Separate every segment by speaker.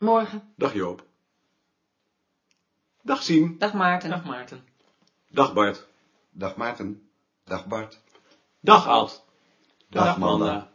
Speaker 1: Morgen.
Speaker 2: Dag Joop. Dag Sien.
Speaker 1: Dag Maarten.
Speaker 3: Dag Maarten.
Speaker 2: Dag Bart.
Speaker 4: Dag Maarten. Dag Bart.
Speaker 3: Dag Ad.
Speaker 4: Dag, Manda.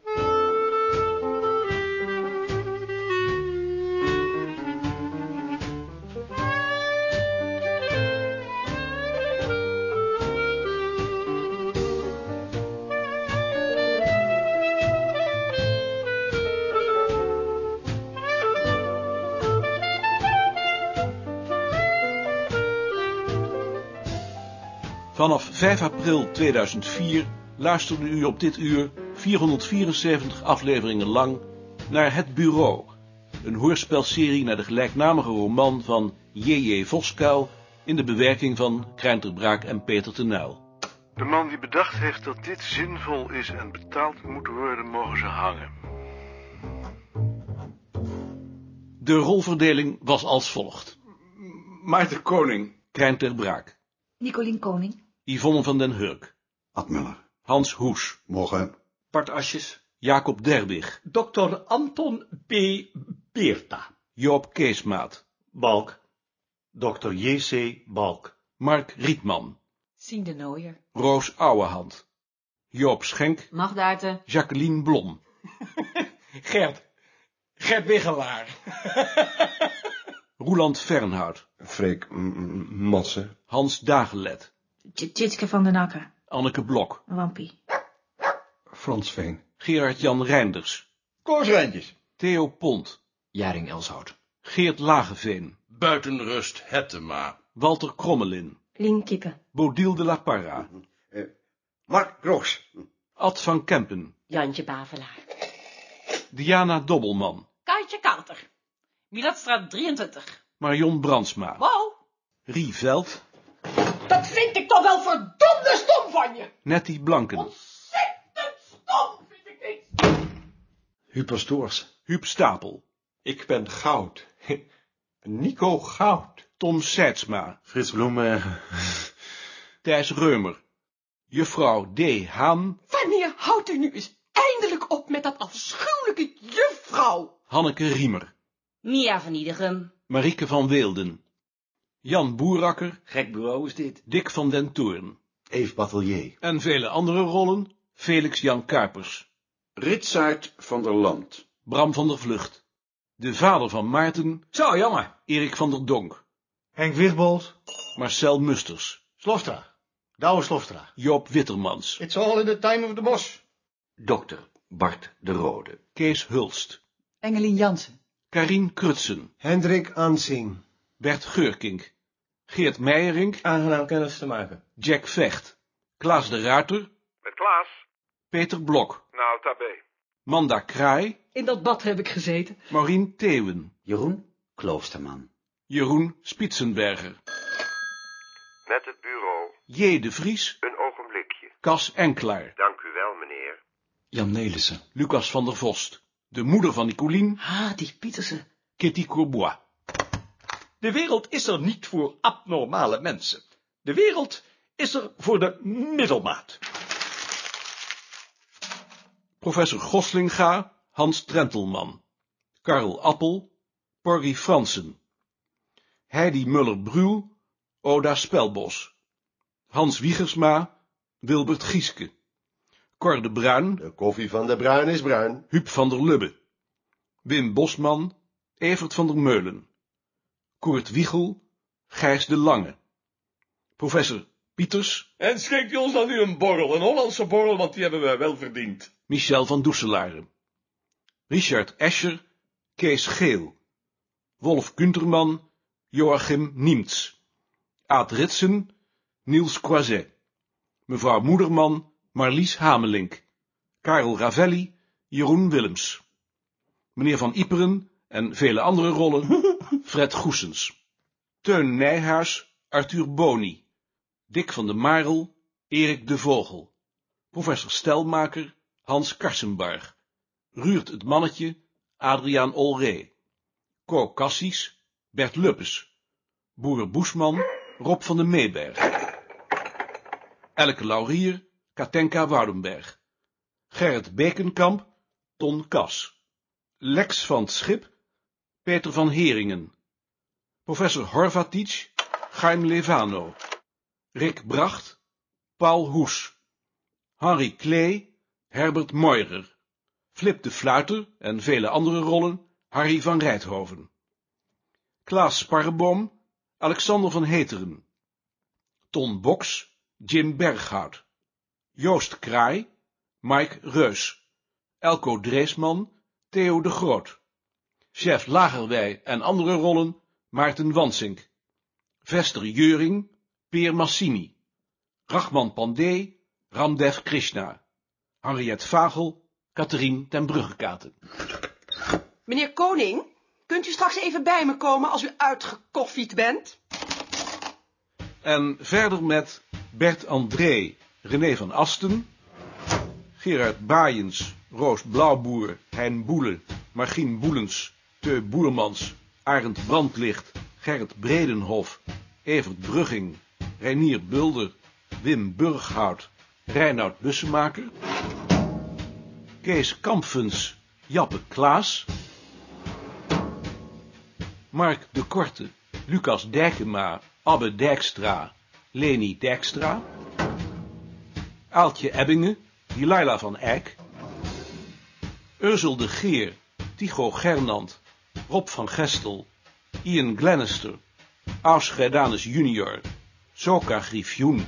Speaker 5: Vanaf 5 april 2004 luisterde u op dit uur 474 afleveringen lang naar Het Bureau, een hoorspelserie naar de gelijknamige roman van J.J. Voskuil in de bewerking van Krijn Braak en Peter Tenuil.
Speaker 6: De man die bedacht heeft dat dit zinvol is en betaald moet worden, mogen ze hangen.
Speaker 5: De rolverdeling was als volgt.
Speaker 2: Maarten Koning.
Speaker 5: Krijn ter Braak,
Speaker 7: Nicolien Koning.
Speaker 5: Yvonne van den Hurk,
Speaker 4: Ad Muller.
Speaker 5: Hans Hoes,
Speaker 4: Morgen.
Speaker 3: Bart Asjes.
Speaker 5: Jacob Derwig,
Speaker 3: Dr. Anton P. Beerta.
Speaker 5: Joop Keesmaat,
Speaker 3: Balk. Dr. J.C. Balk.
Speaker 5: Mark Rietman,
Speaker 1: Sien de Nooier.
Speaker 5: Roos Ouwehand, Joop Schenk,
Speaker 1: Magdaarten.
Speaker 5: Jacqueline Blom,
Speaker 3: Gert. Gert Wiggelaar.
Speaker 5: Roeland Fernhout,
Speaker 4: Freek M- Matsen.
Speaker 5: Hans Dagelet,
Speaker 7: Tjitske van den Akker.
Speaker 5: Anneke Blok,
Speaker 7: Wampie.
Speaker 4: Frans Veen.
Speaker 5: Gerard-Jan Reinders,
Speaker 3: Kooslijntjes.
Speaker 5: Theo Pont,
Speaker 3: Jaring Elshout.
Speaker 5: Geert Lageveen,
Speaker 8: Buitenrust Hettema.
Speaker 5: Walter Krommelin,
Speaker 7: Lien Kippen.
Speaker 5: Bodil de la Parra,
Speaker 4: Mark Kroos.
Speaker 5: Ad van Kempen,
Speaker 1: Jantje Bavelaar.
Speaker 5: Diana Dobbelman,
Speaker 1: Kaatje Kater. Milatstraat 23.
Speaker 5: Marion Brandsma,
Speaker 1: Wow.
Speaker 5: Rie Veld,
Speaker 1: Dat vind ik toch wel verdomde stom van je.
Speaker 5: Nettie Blanken,
Speaker 1: Ontzettend stom vind ik dit.
Speaker 4: Huub Pastoors.
Speaker 5: Huub Stapel,
Speaker 4: Ik ben Goud. Nico Goud.
Speaker 5: Tom Seidsma,
Speaker 6: Frits Bloembergen.
Speaker 5: Thijs Reumer, Juffrouw D. Haan,
Speaker 1: Wanneer houdt u nu eens eindelijk op met dat afschuwelijke juffrouw?
Speaker 5: Hanneke Riemer,
Speaker 1: Mia van Iedegem.
Speaker 5: Marieke van Weelden, Jan Boerakker,
Speaker 3: Gek bureau is dit.
Speaker 5: Dick van den Toorn
Speaker 4: Eve Batelier.
Speaker 5: en vele andere rollen, Felix Jan Kuipers,
Speaker 2: Ritsaert van der Land.
Speaker 5: Bram van der Vlucht, de vader van Maarten,
Speaker 3: Zo, jongen.
Speaker 5: Erik van der Donk,
Speaker 3: Henk Wigbold.
Speaker 5: Marcel Musters,
Speaker 3: Slofstra. Douwe Slofstra.
Speaker 5: Joop Wittermans,
Speaker 3: It's all in the time of the boss.
Speaker 4: Dokter Bart de Rode.
Speaker 5: Kees Hulst,
Speaker 7: Engelien Jansen.
Speaker 5: Karien Krutsen,
Speaker 9: Hendrik Ansing.
Speaker 5: Bert Geurkink, Geert Meijerink,
Speaker 3: Aangenaam kennis te maken.
Speaker 5: Jack Vecht, Klaas de Ruiter,
Speaker 6: Met Klaas?
Speaker 5: Peter Blok,
Speaker 6: Nou, tabé.
Speaker 5: Manda Kraai,
Speaker 1: In dat bad heb ik gezeten.
Speaker 5: Maureen Theeuwen,
Speaker 4: Jeroen Kloosterman.
Speaker 5: Jeroen Spitsenberger,
Speaker 6: Met het bureau.
Speaker 5: J. de Vries,
Speaker 6: Een ogenblikje.
Speaker 5: Cas Enklaar,
Speaker 6: Dank u wel, meneer.
Speaker 4: Jan Nelissen.
Speaker 5: Lucas van der Vost, de moeder van Nicolien,
Speaker 1: Ah, die Pietersen.
Speaker 5: Kitty Courbois.
Speaker 3: De wereld is er niet voor abnormale mensen. De wereld is er voor de middelmaat.
Speaker 5: Professor Goslinga, Hans Trentelman, Karel Appel, Porgy Fransen, Heidi Muller-Bruhl, Oda Spelbos, Hans Wiegersma, Wilbert Gieske, Cor de Bruin,
Speaker 9: De koffie van de Bruin is bruin.
Speaker 5: Huub van der Lubbe, Wim Bosman, Evert van der Meulen, Koert Wiegel, Gijs de Lange, professor Pieters,
Speaker 8: En schenkt u ons dan nu een borrel, een Hollandse borrel, want die hebben we wel verdiend.
Speaker 5: Michel van Doeselare, Richard Escher, Kees Geel, Wolf Kunterman, Joachim Niemts, Aad Ritsen, Niels Croiset, mevrouw Moederman, Marlies Hamelink, Karel Ravelli, Jeroen Willems, meneer Van Iperen en vele andere rollen, Fred Goesens, Teun Nijhuis, Arthur Boni, Dick van de Marel, Erik de Vogel, professor Stelmaker, Hans Karsenbarg, Ruurt het Mannetje, Adriaan Olree, Co Cassis, Bert Luppes, Boer Boesman, Rob van de Meeberg, Elke Laurier, Katenka Woudenberg, Gerrit Bekenkamp, Ton Kas, Lex van het Schip, Peter van Heringen. Professor Horvatic, Chaim Levano. Rick Bracht, Paul Hoes. Henry Klee, Herbert Moirer. Flip de Fluiter en vele andere rollen, Harry van Rijthoven. Klaas Sparreboom, Alexander van Heteren. Ton Boks, Jim Berghout. Joost Kraai, Mike Reus. Elko Dreesman, Theo de Groot. Chef Lagerwij en andere rollen, Maarten Wansink. Vester Jeuring, Peer Massini. Rachman Pandey, Ramdev Krishna. Henriette Vagel, Catherine ten Bruggekaten.
Speaker 1: Meneer Koning, kunt u straks even bij me komen als u uitgekoffied bent?
Speaker 5: En verder met Bert André, René van Asten, Gerard Baaiens, Roos Blauwboer, Hein Boele, Margien Boelens, Teu Boermans, Arend Brandlicht, Gerrit Bredenhof, Evert Brugging, Reinier Bulder, Wim Burghout, Reinoud Bussemaker, Kees Kampfens, Jappe Klaas, Mark de Korte, Lucas Dijkema, Abbe Dijkstra, Leni Dijkstra, Aaltje Ebbingen, Delilah van Eyck, Urzel de Geer, Tycho Gernand, Rob van Gestel, Ian Glenister, Aus Grijdanus junior, Soka Griffioen,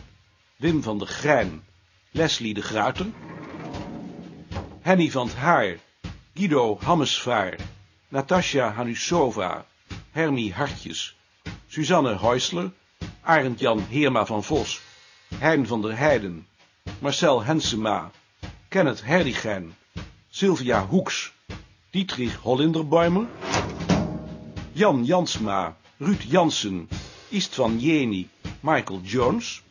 Speaker 5: Wim van der Grijn, Leslie de Gruiter, Henny van het Haar, Guido Hammesvaar, Natasja Hanusova, Hermie Hartjes, Suzanne Heusler, Arend Jan Heerma van Vos, Hein van der Heijden, Marcel Hensema, Kenneth Herdigijn, Sylvia Hoeks, Dietrich Hollinderbäumer, Jan Jansma, Ruud Jansen, Istvan Jeni, Michael Jones,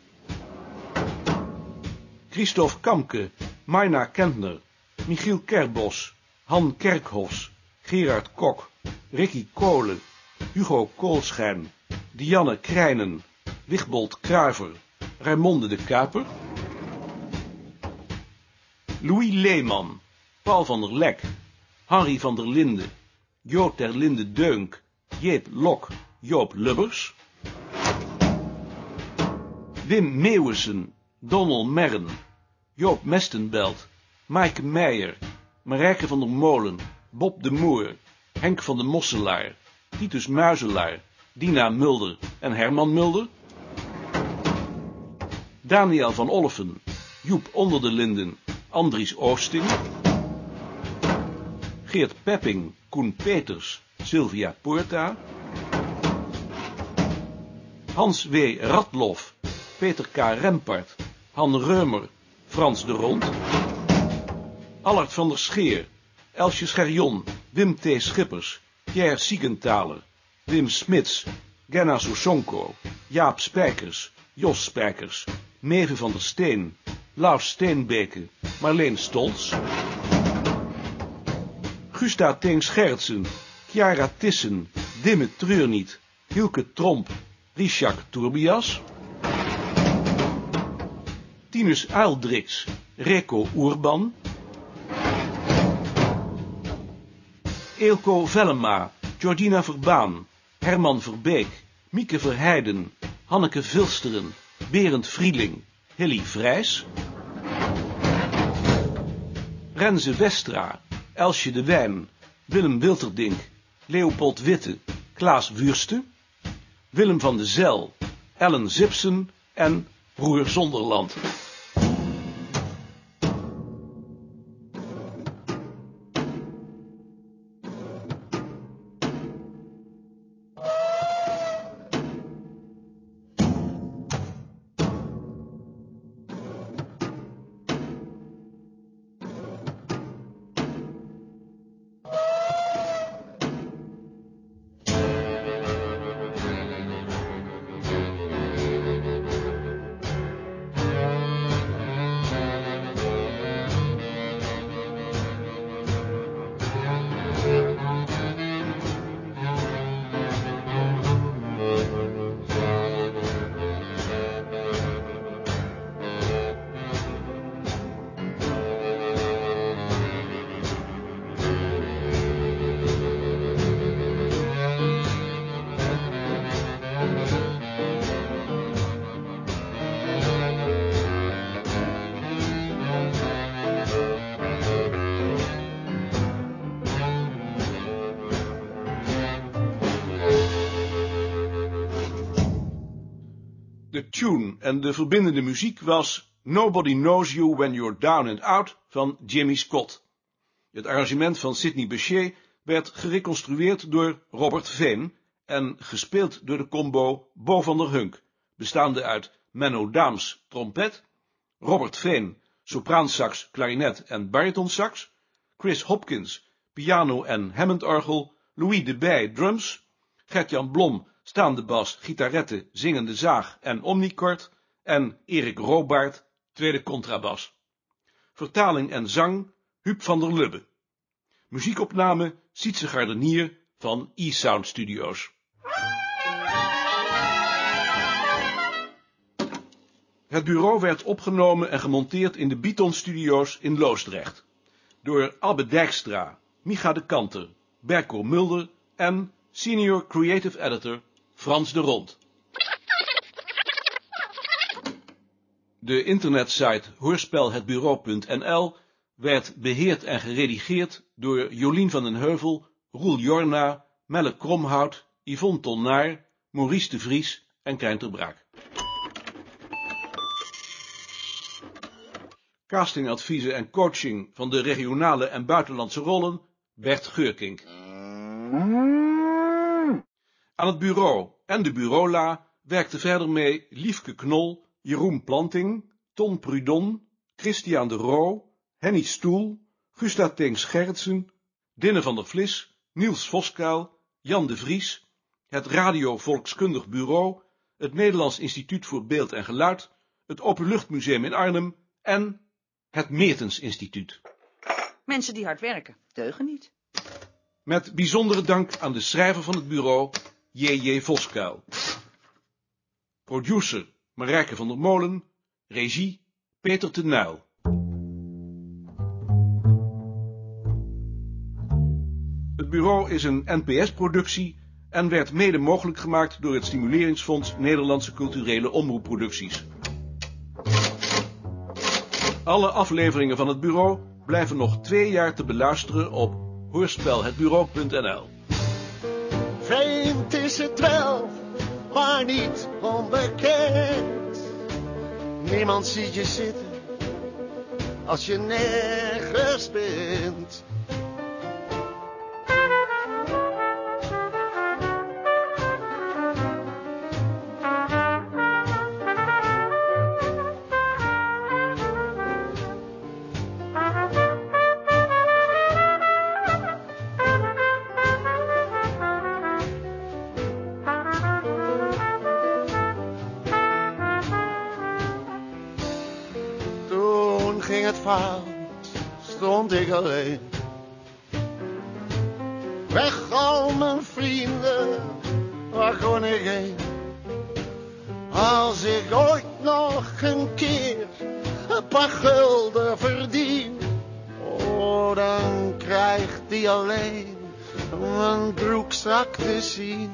Speaker 5: Christophe Kamke, Maina Kentner, Michiel Kerbos, Han Kerkhofs, Gerard Kok, Ricky Kolen, Hugo Koolschijn, Dianne Krijnen, Wigbold Kruiver, Raimonde de Kuiper, Louis Leeman, Paul van der Lek, Henry van der Linde, Joop ter Linde Deunk, Jeep Lok, Joop Lubbers, Wim Meeuwissen, Donald Merren, Joop Mestenbelt, Maaike Meijer, Marijke van der Molen, Bob de Moer, Henk van de Mosselaar, Titus Muizelaar, Dina Mulder en Herman Mulder, Daniel van Olffen, Joep Onder de Linden, Andries Oosting, Geert Pepping, Koen Peters, Sylvia Porta, Hans W. Ratloff, Peter K. Rempart, Han Reumer, Frans de Rond, Allard van der Scheer, Elsje Scherjon, Wim T. Schippers, Pierre Siegenthaler, Wim Smits, Genna Sosonko, Jaap Spijkers, Jos Spijkers, Meve van der Steen, Laus Steenbeke, Marleen Stolz, Gusta Teens Gerritsen, Chiara Tissen, Dimme Treurniet, Hielke Tromp, Richak Tourbias, Tinus Aaldrix, Reko Oerban, Eelco Vellema, Georgina Verbaan, Herman Verbeek, Mieke Verheiden, Hanneke Vilsteren, Berend Vrieling, Hilly Vrijs, Renze Westra, Elsje de Wijn, Willem Wilterdink, Leopold Witte, Klaas Wurste, Willem van de Zel, Ellen Zipsen en Broer Zonderland. De tune en de verbindende muziek was Nobody Knows You When You're Down and Out van Jimmy Scott. Het arrangement van Sidney Bechet werd gereconstrueerd door Robert Veen en gespeeld door de combo Bo van der Hunk, bestaande uit Menno Daams, trompet, Robert Veen, sopraansax, klarinet en baritonsax, Chris Hopkins, piano en Hammondorgel, Louis de Bij, drums, Gert-Jan Blom, staande bas, gitaretten, zingende zaag en omnikort, en Erik Robaert, tweede contrabas. Vertaling en zang, Huub van der Lubbe. Muziekopname, Sietse Gardenier van E-Sound Studios. Het bureau werd opgenomen en gemonteerd in de Beaton Studios in Loosdrecht. Door Abbe Dijkstra, Micha de Kanter, Berko Mulder en Senior Creative Editor Frans de Rond. De internetsite hoorspelhetbureau.nl werd beheerd en geredigeerd door Jolien van den Heuvel, Roel Jorna, Melle Kromhout, Yvonne Tolnaar, Maurice de Vries en Krijn Braak. Castingadviezen en coaching van de regionale en buitenlandse rollen, Bert Geurkink. Aan het bureau en de bureaula werkte verder mee Liefke Knol, Jeroen Planting, Ton Prudon, Christian de Roo, Henny Stoel, Gusta Teens Gerritsen, Dinne van der Vlis, Niels Voskuil, Jan de Vries, het Radio Volkskundig Bureau, het Nederlands Instituut voor Beeld en Geluid, het Openluchtmuseum in Arnhem en het Meertens Instituut.
Speaker 10: Mensen die hard werken, deugen niet.
Speaker 5: Met bijzondere dank aan de schrijver van het bureau, J.J. Voskuil. Producer Marijke van der Molen, regie Peter te Nuil. Het bureau is een NPS-productie en werd mede mogelijk gemaakt door het Stimuleringsfonds Nederlandse Culturele Omroepproducties. Alle afleveringen van het bureau blijven nog twee jaar te beluisteren op hoorspelhetbureau.nl.
Speaker 11: Vreemd is het wel, maar niet onbekend. Niemand ziet je zitten als je nergens bent. Ging het fout, stond ik alleen. Weg al mijn vrienden, waar kon ik heen? Als ik ooit nog een keer een paar gulden verdien, oh, dan krijgt die alleen mijn broekzak te zien.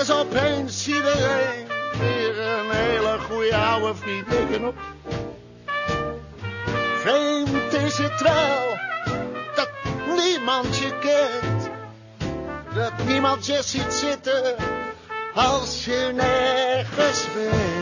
Speaker 11: Is opeens iedereen weer een hele goede oude vriend. Op. Vreemd is het wel dat niemand je kent. Dat niemand je ziet zitten als je nergens bent.